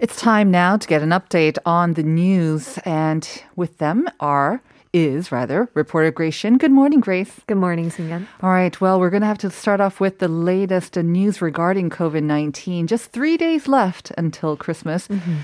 It's time now to get an update on the news, and with them are is rather reporter Grace Shin. Good morning, Grace. Good morning, Singan. All right. Well, we're going to have to start off with the latest news regarding COVID nineteen. Just three days left until Christmas. Mm-hmm.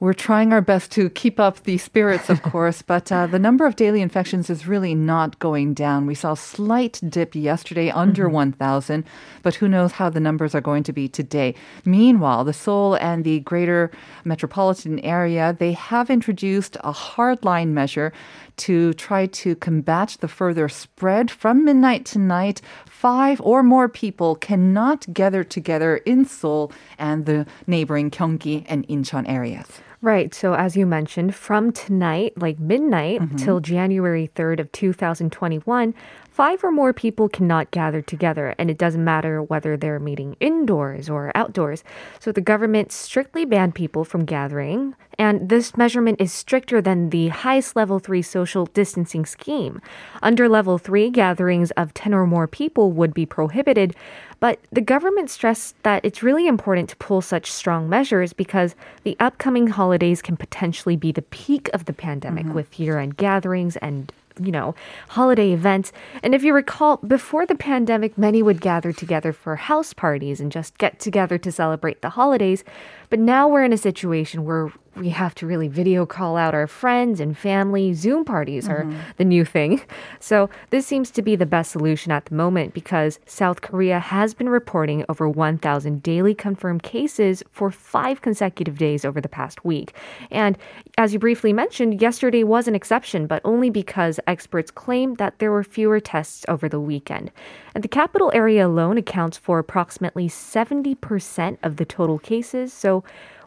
We're trying our best to keep up the spirits, of course, but uh, the number of daily infections is really not going down. We saw a slight dip yesterday under mm-hmm. 1,000, but who knows how the numbers are going to be today. Meanwhile, the Seoul and the greater metropolitan area, they have introduced a hardline measure to try to combat the further spread from midnight tonight. Five or more people cannot gather together in Seoul and the neighboring Gyeonggi and Incheon areas. Right. So as you mentioned, from tonight, like midnight mm-hmm. till January 3rd of 2021, five or more people cannot gather together, and it doesn't matter whether they're meeting indoors or outdoors. So the government strictly banned people from gathering, and this measurement is stricter than the highest level 3 social distancing scheme. Under level 3, gatherings of 10 or more people would be prohibited, but the government stressed that it's really important to pull such strong measures because the upcoming holidays can potentially be the peak of the pandemic mm-hmm. with year end gatherings and you know, holiday events. And if you recall, before the pandemic, many would gather together for house parties and just get together to celebrate the holidays. But now we're in a situation where we have to really video call out our friends and family. Zoom parties are mm-hmm. the new thing. So this seems to be the best solution at the moment because South Korea has been reporting over 1,000 daily confirmed cases for five consecutive days over the past week. And as you briefly mentioned, yesterday was an exception, but only because experts claim that there were fewer tests over the weekend. And the capital area alone accounts for approximately 70% of the total cases. So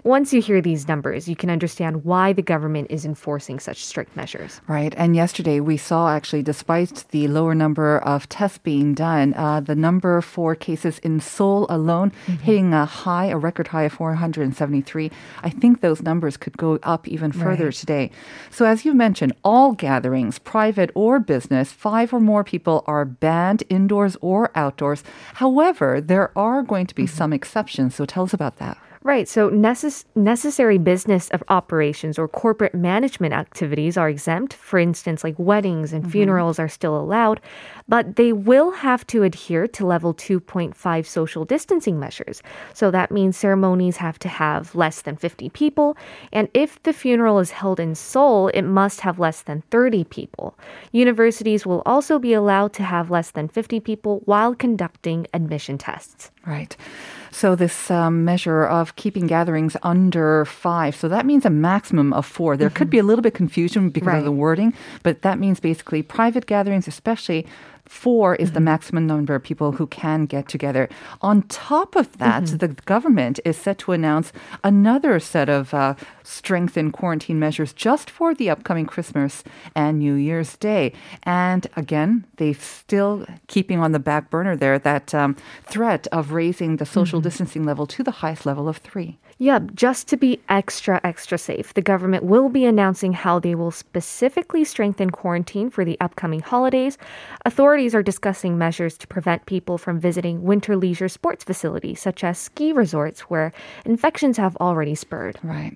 once you hear these numbers, you can understand why the government is enforcing such strict measures. Right. And yesterday we saw actually, despite the lower number of tests being done, uh, the number for cases in Seoul alone mm-hmm. hitting a high, a record high of 473. I think those numbers could go up even further right. today. So, as you mentioned, all gatherings, private or business, five or more people are banned indoors or outdoors. However, there are going to be mm-hmm. some exceptions. So, tell us about that. Right. So necess- necessary business of operations or corporate management activities are exempt. For instance, like weddings and mm-hmm. funerals are still allowed, but they will have to adhere to level 2.5 social distancing measures. So that means ceremonies have to have less than 50 people. And if the funeral is held in Seoul, it must have less than 30 people. Universities will also be allowed to have less than 50 people while conducting admission tests. Right. So this um, measure of keeping gatherings under five, so that means a maximum of four. There mm-hmm. could be a little bit confusion because right. of the wording, but that means basically private gatherings, especially Four is mm-hmm. the maximum number of people who can get together. On top of that, mm-hmm. the government is set to announce another set of uh, strengthened quarantine measures just for the upcoming Christmas and New Year's Day. And again, they're still keeping on the back burner there that um, threat of raising the social mm-hmm. distancing level to the highest level of three. Yeah, just to be extra, extra safe, the government will be announcing how they will specifically strengthen quarantine for the upcoming holidays. Authorities are discussing measures to prevent people from visiting winter leisure sports facilities, such as ski resorts, where infections have already spurred. Right.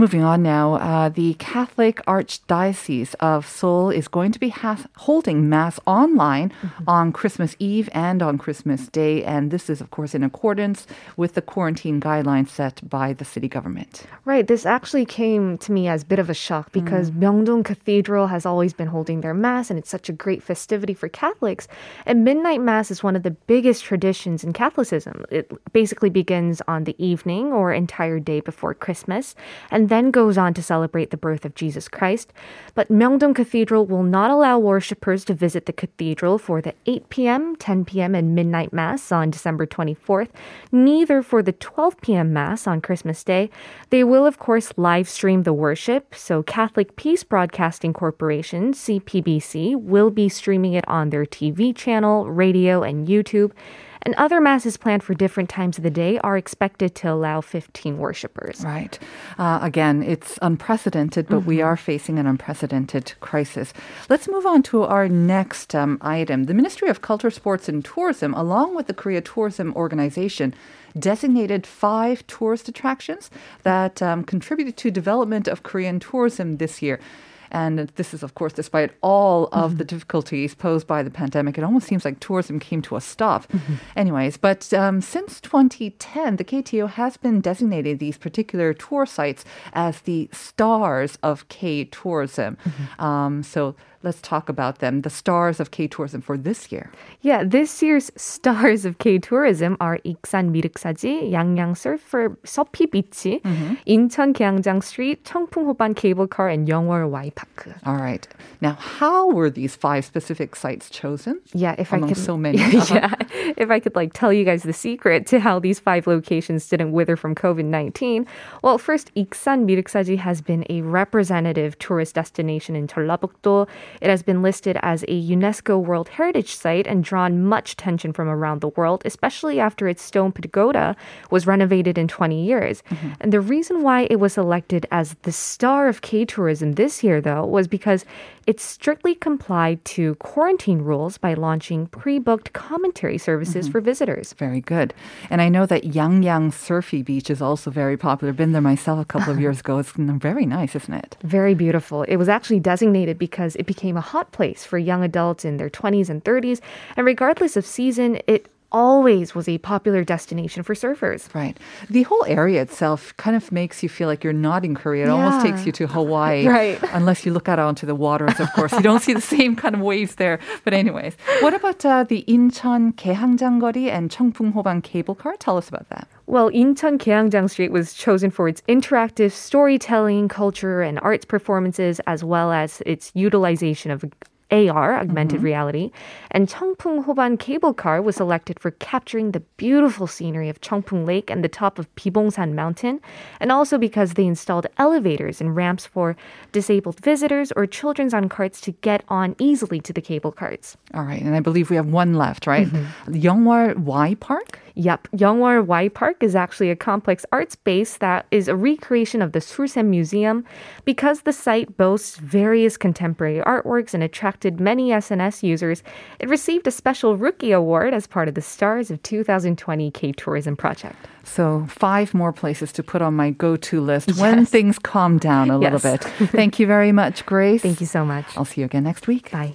Moving on now, uh, the Catholic Archdiocese of Seoul is going to be ha- holding Mass online mm-hmm. on Christmas Eve and on Christmas Day. And this is, of course, in accordance with the quarantine guidelines set by the city government. Right. This actually came to me as a bit of a shock because mm. Myeongdong Cathedral has always been holding their Mass, and it's such a great festivity for Catholics. And Midnight Mass is one of the biggest traditions in Catholicism. It basically begins on the evening or entire day before Christmas. And then goes on to celebrate the birth of Jesus Christ. But Myeongdong Cathedral will not allow worshippers to visit the cathedral for the 8 p.m., 10 p.m., and midnight mass on December 24th, neither for the 12 p.m. mass on Christmas Day. They will, of course, live stream the worship, so Catholic Peace Broadcasting Corporation, CPBC, will be streaming it on their TV channel, radio, and YouTube and other masses planned for different times of the day are expected to allow 15 worshippers. Right. Uh, again, it's unprecedented, but mm-hmm. we are facing an unprecedented crisis. Let's move on to our next um, item. The Ministry of Culture, Sports, and Tourism, along with the Korea Tourism Organization, designated five tourist attractions that um, contributed to development of Korean tourism this year. And this is, of course, despite all of mm-hmm. the difficulties posed by the pandemic. It almost seems like tourism came to a stop. Mm-hmm. Anyways, but um, since 2010, the KTO has been designated these particular tour sites as the stars of K tourism. Mm-hmm. Um, so let's talk about them. The stars of K tourism for this year. Yeah, this year's stars of K tourism are 익산 미륵사지, 양양 surfer, 서피 비치, mm-hmm. 인천 계양장 street, 청풍호반 cable car, and 영월 Y Park. All right. Now, how were these five specific sites chosen? Yeah, if I could, so many. Uh-huh. yeah, if I could like tell you guys the secret to how these five locations didn't wither from COVID nineteen. Well, first, 익산 미륵사지 has been a representative tourist destination in 전라북도. It has been listed as a UNESCO World Heritage Site and drawn much attention from around the world, especially after its stone pagoda was renovated in 20 years. Mm-hmm. And the reason why it was elected as the star of K tourism this year, though, was because it strictly complied to quarantine rules by launching pre booked commentary services mm-hmm. for visitors. Very good. And I know that Yangyang Surfy Beach is also very popular. Been there myself a couple of years ago. It's very nice, isn't it? Very beautiful. It was actually designated because it became a hot place for young adults in their 20s and 30s. And regardless of season, it always was a popular destination for surfers. Right. The whole area itself kind of makes you feel like you're not in Korea. It yeah. almost takes you to Hawaii. right. Unless you look out onto the waters, of course. you don't see the same kind of waves there. But anyways, what about uh, the Incheon Gaehangjanggori and Cheongpung cable car? Tell us about that. Well, Incheon Gaehangjang Street was chosen for its interactive storytelling, culture, and arts performances, as well as its utilization of AR, augmented mm-hmm. reality, and Cheongpung Hoban cable car was selected for capturing the beautiful scenery of Cheongpung Lake and the top of Bibongsan Mountain, and also because they installed elevators and ramps for disabled visitors or children on carts to get on easily to the cable cars. All right, and I believe we have one left, right? Mm-hmm. Yeongwol Y Park? Yep, Yeongwol Y Park is actually a complex art space that is a recreation of the Sursen Museum. Because the site boasts various contemporary artworks and attracted many SNS users, it received a special Rookie Award as part of the Stars of 2020 K Tourism project. So, five more places to put on my go to list yes. when things calm down a little bit. Thank you very much, Grace. Thank you so much. I'll see you again next week. Bye.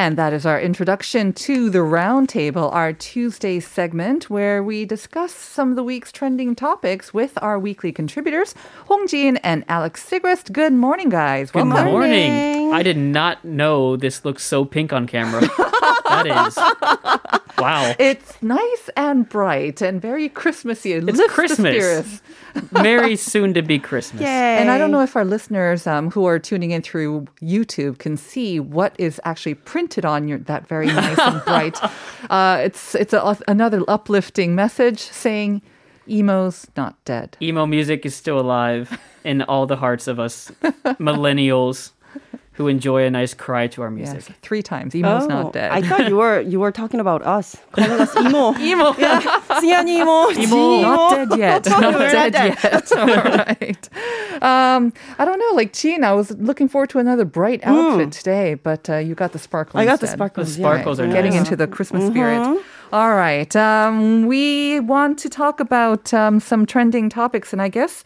And that is our introduction to the Roundtable, our Tuesday segment where we discuss some of the week's trending topics with our weekly contributors, Hong Jin and Alex Sigrist. Good morning, guys. Good morning. morning. I did not know this looks so pink on camera. that is. Wow. It's nice and bright and very Christmassy. It it's Christmas. Very soon to be Christmas. Yay. And I don't know if our listeners um, who are tuning in through YouTube can see what is actually printed on your that very nice and bright. Uh, it's it's a, another uplifting message saying emo's not dead. Emo music is still alive in all the hearts of us millennials who enjoy a nice cry to our music. Yes, three times. Emo's oh, not dead. I thought you were you were talking about us, calling us emo. emo. Yeah. Sian emo. Emo. Not dead yet. not dead, dead yet. All right. Um, I don't know. Like Chin, I was looking forward to another bright outfit mm. today, but uh, you got the sparkles. I got the sparkles. The sparkles yeah. are nice. getting into the Christmas mm-hmm. spirit. All right. Um, we want to talk about um, some trending topics, and I guess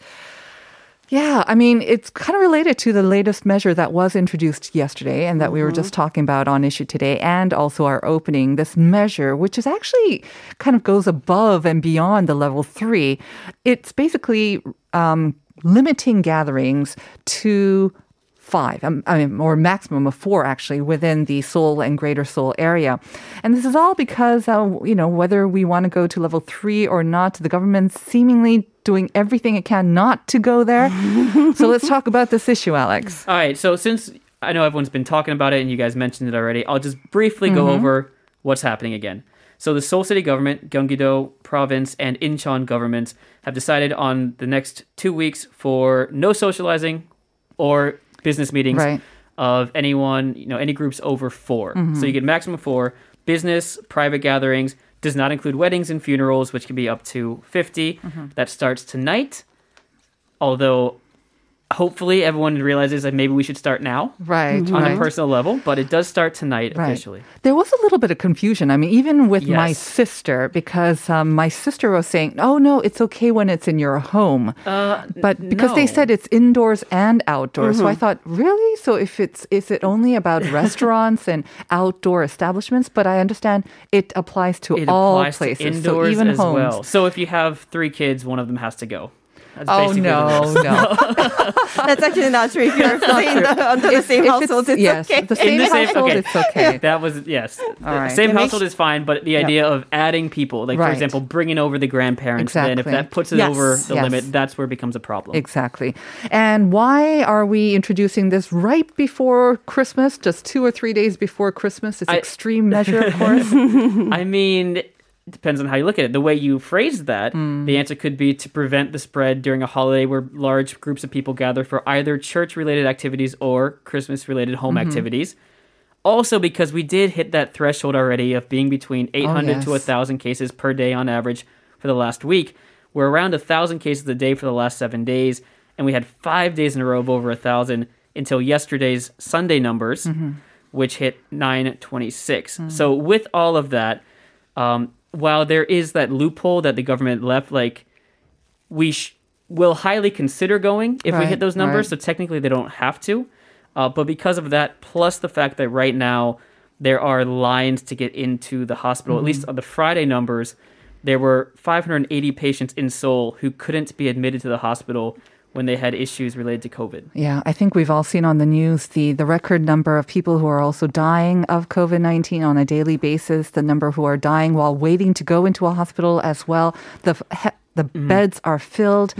yeah, I mean, it's kind of related to the latest measure that was introduced yesterday and that we were just talking about on issue today and also our opening. This measure, which is actually kind of goes above and beyond the level three, it's basically um, limiting gatherings to five, um, I mean, or maximum of four actually within the Seoul and Greater Seoul area. And this is all because, uh, you know, whether we want to go to level three or not, the government seemingly doing everything it can not to go there. so let's talk about this issue, Alex. All right, so since I know everyone's been talking about it and you guys mentioned it already, I'll just briefly go mm-hmm. over what's happening again. So the Seoul City government, Gyeonggi-do province, and Incheon governments have decided on the next two weeks for no socializing or business meetings Right. of anyone, you know, any groups over 4 mm-hmm. So you get maximum four. Business, private gatherings does not include weddings and funerals, which can be up to 50. Mm-hmm. That starts tonight. Although hopefully everyone realizes that maybe we should start now Right, on right. a personal level, but it does start tonight Right. officially. There was a little bit of confusion. I mean, even with my sister, because um, my sister was saying, "Oh no, it's okay when it's in your home," Uh, but because they said it's indoors and outdoors, so I thought, really? So if it's is it only about restaurants and outdoor establishments? But I understand it applies to it all applies places, to so indoors even as homes. well. So if you have three kids, one of them has to go. That's Oh no, no! That's actually not true. If you're staying the, under the same If household, it's yes, okay. the same the same- household, okay. it's okay. That was yes. All right. Same It makes- household is fine, but the idea of adding people, like for example, bringing over the grandparents, then if that puts it Yes. over the Yes. limit, that's where it becomes a problem. Exactly. And why are we introducing this right before Christmas, just two or three days before Christmas? It's I- extreme measure, of course. I mean, it depends on how you look at it. The way you phrase that, Hmm. the answer could be to prevent the spread during a holiday where large groups of people gather for either church related activities or Christmas related home Mm-hmm. activities. Also, because we did hit that threshold already of being between 800 to Oh, yes. 1,000 cases per day on average for the last week. We're around 1,000 cases a day for the last seven days, and we had five days in a row of over 1,000 until yesterday's Sunday numbers, Mm-hmm. which hit 926. Mm. So, with all of that, um, while there is that loophole that the government left, like we sh- will highly consider going if we hit those numbers. right. So technically, they don't have to. Uh, but because of that, plus the fact that right now there are lines to get into the hospital, Mm-hmm. at least on the Friday numbers, there were 580 patients in Seoul who couldn't be admitted to the hospital when they had issues related to COVID. Yeah, I think we've all seen on the news the, the record number of people who are also dying of COVID 19 on a daily basis, the number who are dying while waiting to go into a hospital as well. The, the beds are filled.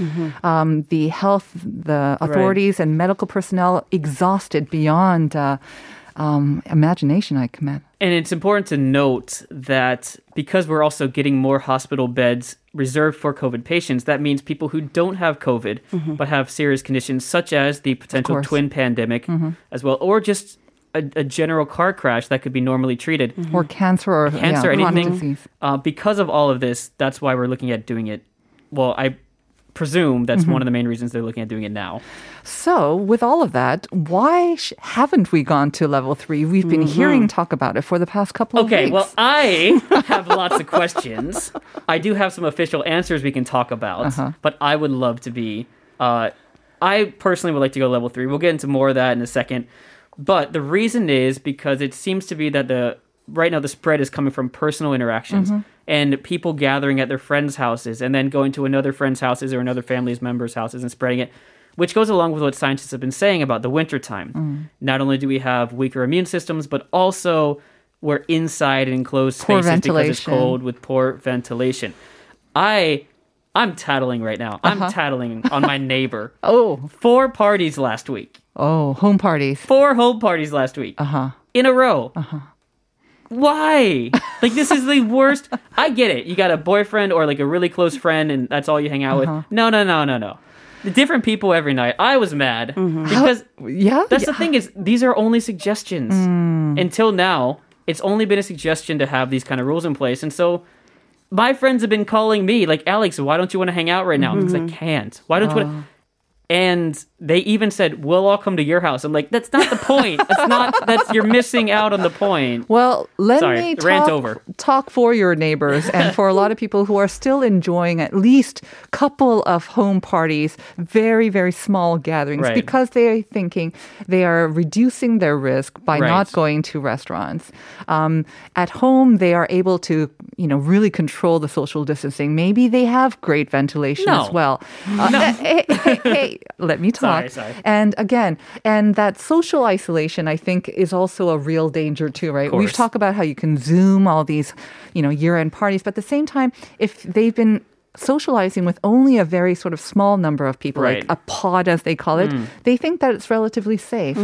Um, the health, the authorities, and medical personnel exhausted beyond uh, um, imagination, I command. And it's important to note that because we're also getting more hospital beds reserved for COVID patients, that means people who don't have COVID but have serious conditions such as the potential twin pandemic as well, or just a, a general car crash that could be normally treated. Or cancer or Cancer, yeah, anything. Uh, because of all of this, that's why we're looking at doing it. Well, I presume that's one of the main reasons they're looking at doing it now. So, with all of that, why sh- haven't we gone to level three? We've been hearing talk about it for the past couple of weeks. Okay, well, I have lots of questions. I do have some official answers we can talk about, Uh-huh. but I would love to be. Uh, I personally would like to go level three. We'll get into more of that in a second. But the reason is because it seems to be that the right now the spread is coming from personal interactions Mm-hmm. And people gathering at their friends' houses and then going to another friend's houses or another family's members' houses and spreading it. Which goes along with what scientists have been saying about the wintertime. Mm. Not only do we have weaker immune systems, but also we're inside in enclosed Poor spaces because it's cold with poor ventilation. I I'm tattling right now. I'm Uh-huh. tattling on my neighbor. oh, Four parties last week. oh, home parties. Four home parties last week Uh huh. in a row. Why? Like this is the worst. I get it. You got a boyfriend or like a really close friend, and that's all you hang out Uh-huh. with. No, no, no, no, no. Different people every night. I was mad because Yeah. that's yeah. the thing is these are only suggestions. Mm. Until now, it's only been a suggestion to have these kind of rules in place, and so my friends have been calling me like Alex, why don't you want to hang out right now? Because I can't. Why don't you? Oh. Want and they even said, "We'll all come to your house." I'm like, "That's not the point. That's not. That's you're missing out on the point." Well, let Sorry, me talk, over. talk for your neighbors and for a lot of people who are still enjoying at least couple of home parties, very very small gatherings Right. because they are thinking they are reducing their risk by Right. not going to restaurants. Um, at home, they are able to you know really control the social distancing. Maybe they have great ventilation No. as well. Uh, hey, hey, hey, let me talk. Sorry, sorry. And again, and that social isolation, I think, is also a real danger too, right? We've talked about how you can Zoom all these, you know, year-end parties, but at the same time, if they've been socializing with only a very sort of small number of people, like Right. Mm. a pod as they call it, they think that it's relatively safe.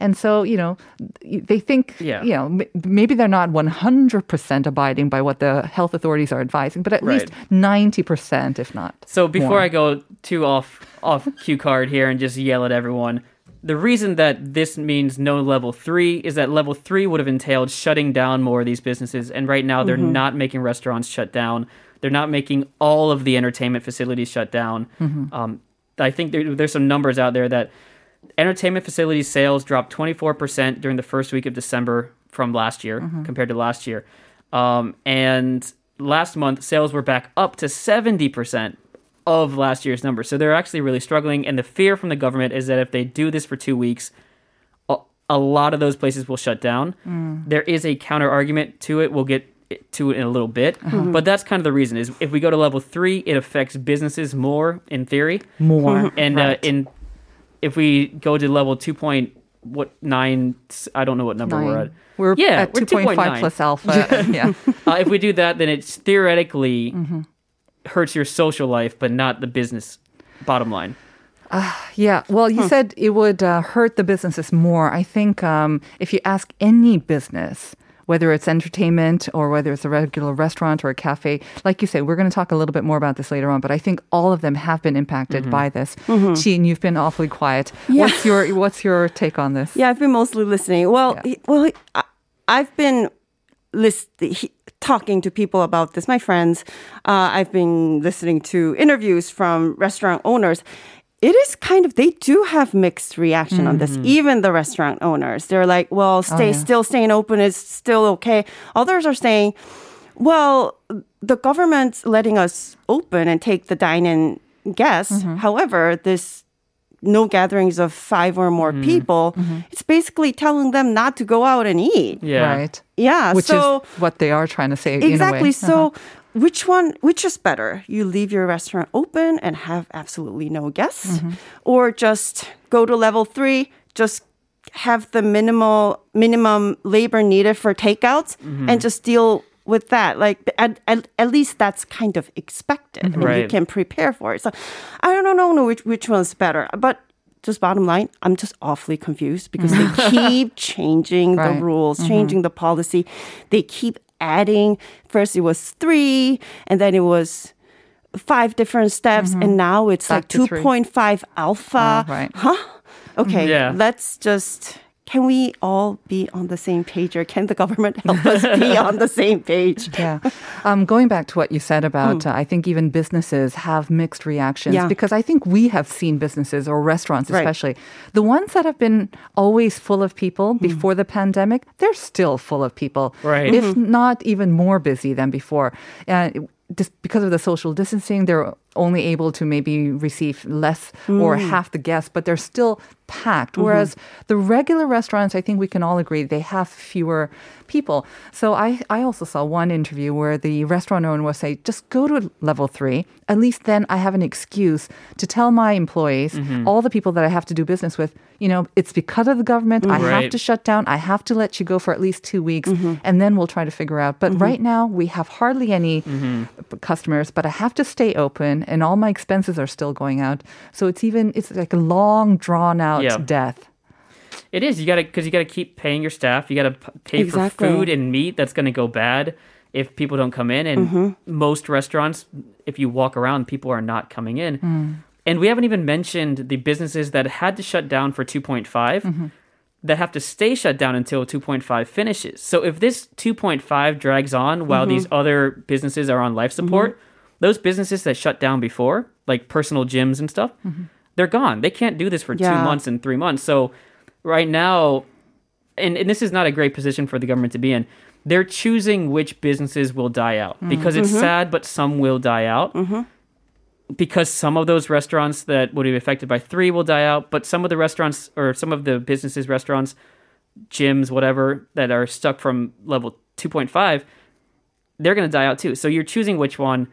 And so, you know, they think, Yeah. you know, m- maybe they're not 100% abiding by what the health authorities are advising, but at Right. least 90%, if not. So before more. I go too off off cue card here and just yell at everyone, the reason that this means no level three is that level three would have entailed shutting down more of these businesses, and right now they're not making restaurants shut down. They're not making all of the entertainment facilities shut down. Um, I think there, there's some numbers out there that entertainment facilities sales dropped 24% during the first week of December from last year compared to last year. Um, and last month, sales were back up to 70% of last year's numbers. So they're actually really struggling. And the fear from the government is that if they do this for two weeks, a, a lot of those places will shut down. There is a counter argument to it. We'll get to it in a little bit. But that's kind of the reason is if we go to level three, it affects businesses more in theory. More. And uh, in if we go to level two point what nine I don't know what number we're at. We're Yeah, at we're 2.5 2.9. plus alpha. yeah. Uh, if we do that, then it's theoretically Mm-hmm. Hurts your social life, but not the business bottom line. Yeah. Well, you said it would uh, hurt the businesses more. I think um, if you ask any business, whether it's entertainment or whether it's a regular restaurant or a cafe, like you say, we're going to talk a little bit more about this later on. But I think all of them have been impacted by this. Jiin, you've been awfully quiet. Yeah. What's your What's your take on this? Yeah, I've been mostly listening. Well, Yeah. he- well, I, I've been list, he, talking to people about this. My friends, uh, I've been listening to interviews from restaurant owners. It is kind of they do have mixed reaction on this. Even the restaurant owners, they're like, "Well, stay yeah. still staying open is still okay." Others are saying, "Well, the government's letting us open and take the dine-in guests. However, this no gatherings of five or more people, it's basically telling them not to go out and eat. Yeah. Right. Yeah. Which so is what they are trying to say. exactly. In a way. Uh-huh. So which one which is better? You leave your restaurant open and have absolutely no guests Mm-hmm. or just go to level 3, just have the minimal minimum labor needed for takeouts Mm-hmm. and just deal with that like at, at, at least that's kind of expected. And you Right. can prepare for it. So i don't know, which, which one's better. But just bottom line i'm just awfully confused because they keep changing Right. the rules changing the policy. They keep adding first it was three and then it was five different steps and now it's Back like 2.5 alpha. Ah, right. huh? Okay Yeah. let's just can we all be on the same page or can the government help us be on the same page Yeah. Um, going back to what you said about, uh, I think even businesses have mixed reactions. Yeah. because I think we have seen businesses or restaurants, Right. especially the ones that have been always full of people Hmm. before the pandemic, they're still full of people. Right. If Mm-hmm. not even more busy than before. Uh, just because of the social distancing, they're only able to maybe receive less or Mm. half the guests, but they're still packed. Mm-hmm. Whereas the regular restaurants, I think we can all agree they have fewer people. So I, I also saw one interview where the restaurant owner was say, just go to level three. At least then I have an excuse to tell my employees, mm-hmm. all the people that I have to do business with, you know, it's because of the government. I mm-hmm. have to shut down. I have to let you go for at least two weeks, and then we'll try to figure out. But right now, we have hardly any customers, but I have to stay open, and all my expenses are still going out. So it's even it's like a long, drawn out Yeah. death. It is. You got to because you got to keep paying your staff. You got to p- pay Exactly. for food and meat that's going to go bad if people don't come in. And Mm-hmm. most restaurants, if you walk around, people are not coming in. Mm. And we haven't even mentioned the businesses that had to shut down for 2.5. Mm-hmm. that have to stay shut down until 2.5 finishes. So if this 2.5 drags on while these other businesses are on life support, those businesses that shut down before, like personal gyms and stuff, mm-hmm. they're gone. They can't do this for two months and three months. So right now, and, and this is not a great position for the government to be in. They're choosing which businesses will die out mm. because it's mm-hmm. sad, but some will die out. Mm-hmm. Because some of those restaurants that would be affected by three will die out, but some of the restaurants or some of the businesses, restaurants, gyms, whatever, that are stuck from level 2.5, they're going to die out too. So you're choosing which one.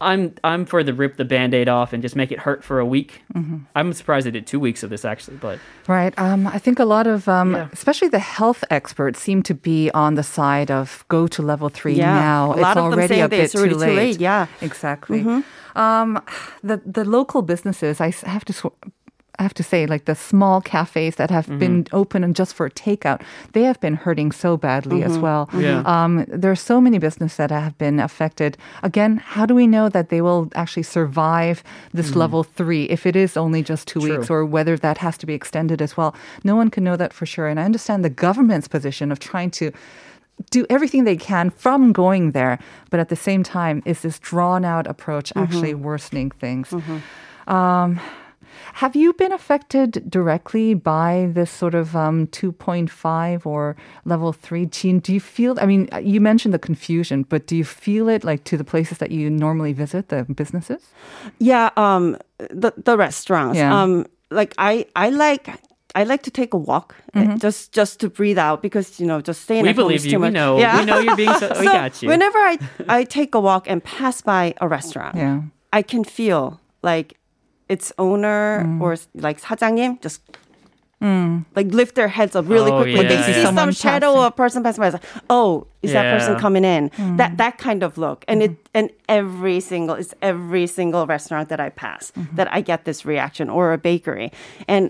I'm I'm for the rip the band-aid off and just make it hurt for a week. I'm surprised they did two weeks of this actually, but Right. Um, I think a lot of, um, Yeah. especially the health experts, seem to be on the side of go to level three Yeah. now. A lot it's of them already saying a that bit it's already too too late. late, yeah. exactly. Um, the the local businesses, I have to. Sw- I have to say, like the small cafes that have been mm-hmm. open and just for takeout, they have been hurting so badly as mm-hmm. well. Yeah. Um, there are so many businesses that have been affected. Again, how do we know that they will actually survive this mm-hmm. level three if it is only just two True. weeks, or whether that has to be extended as well? No one can know that for sure. And I understand the government's position of trying to do everything they can from going there, but at the same time, is this drawn out approach actually worsening things? Um, have you been affected directly by this sort of um, 2.5 or level 3 Jiin? Do you feel, I mean, you mentioned the confusion, but do you feel it like to the places that you normally visit, the businesses? Yeah, um, the the restaurants. Yeah. Um, like I I like. I like to take a walk uh, just just to breathe out because you know just staying we at home believe is you. too We much. know. Yeah. We know you're being so. we got you. Whenever I I take a walk and pass by a restaurant, Yeah. I can feel like its owner Mm. or like 사장님 just like lift their heads up really Oh, quick when they yeah, see yeah. some Someone shadow passing. of a person passing by. It's like, oh, is that person Yeah. coming in? Mm. That that kind of look, and it and every single it's every single restaurant that I pass Mm-hmm. that I get this reaction or a bakery, and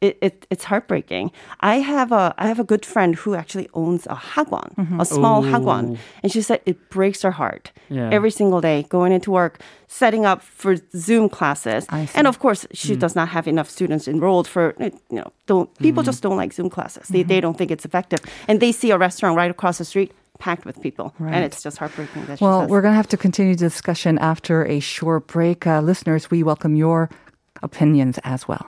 it, it it's heartbreaking. I have a I have a good friend who actually owns a hagwon, Mm-hmm. a small Ooh. hagwon, and she said it breaks her heart Yeah. every single day going into work, setting up for Zoom classes, and of course she Mm. does not have enough students enrolled for you know don't people Mm-hmm. just don't like Zoom classes. They they don't think it's effective, and they see a restaurant right across the street packed with people, Right. and it's just heartbreaking. That Well, we're going to have to continue the discussion after a short break. Uh, listeners, we welcome your opinions as well.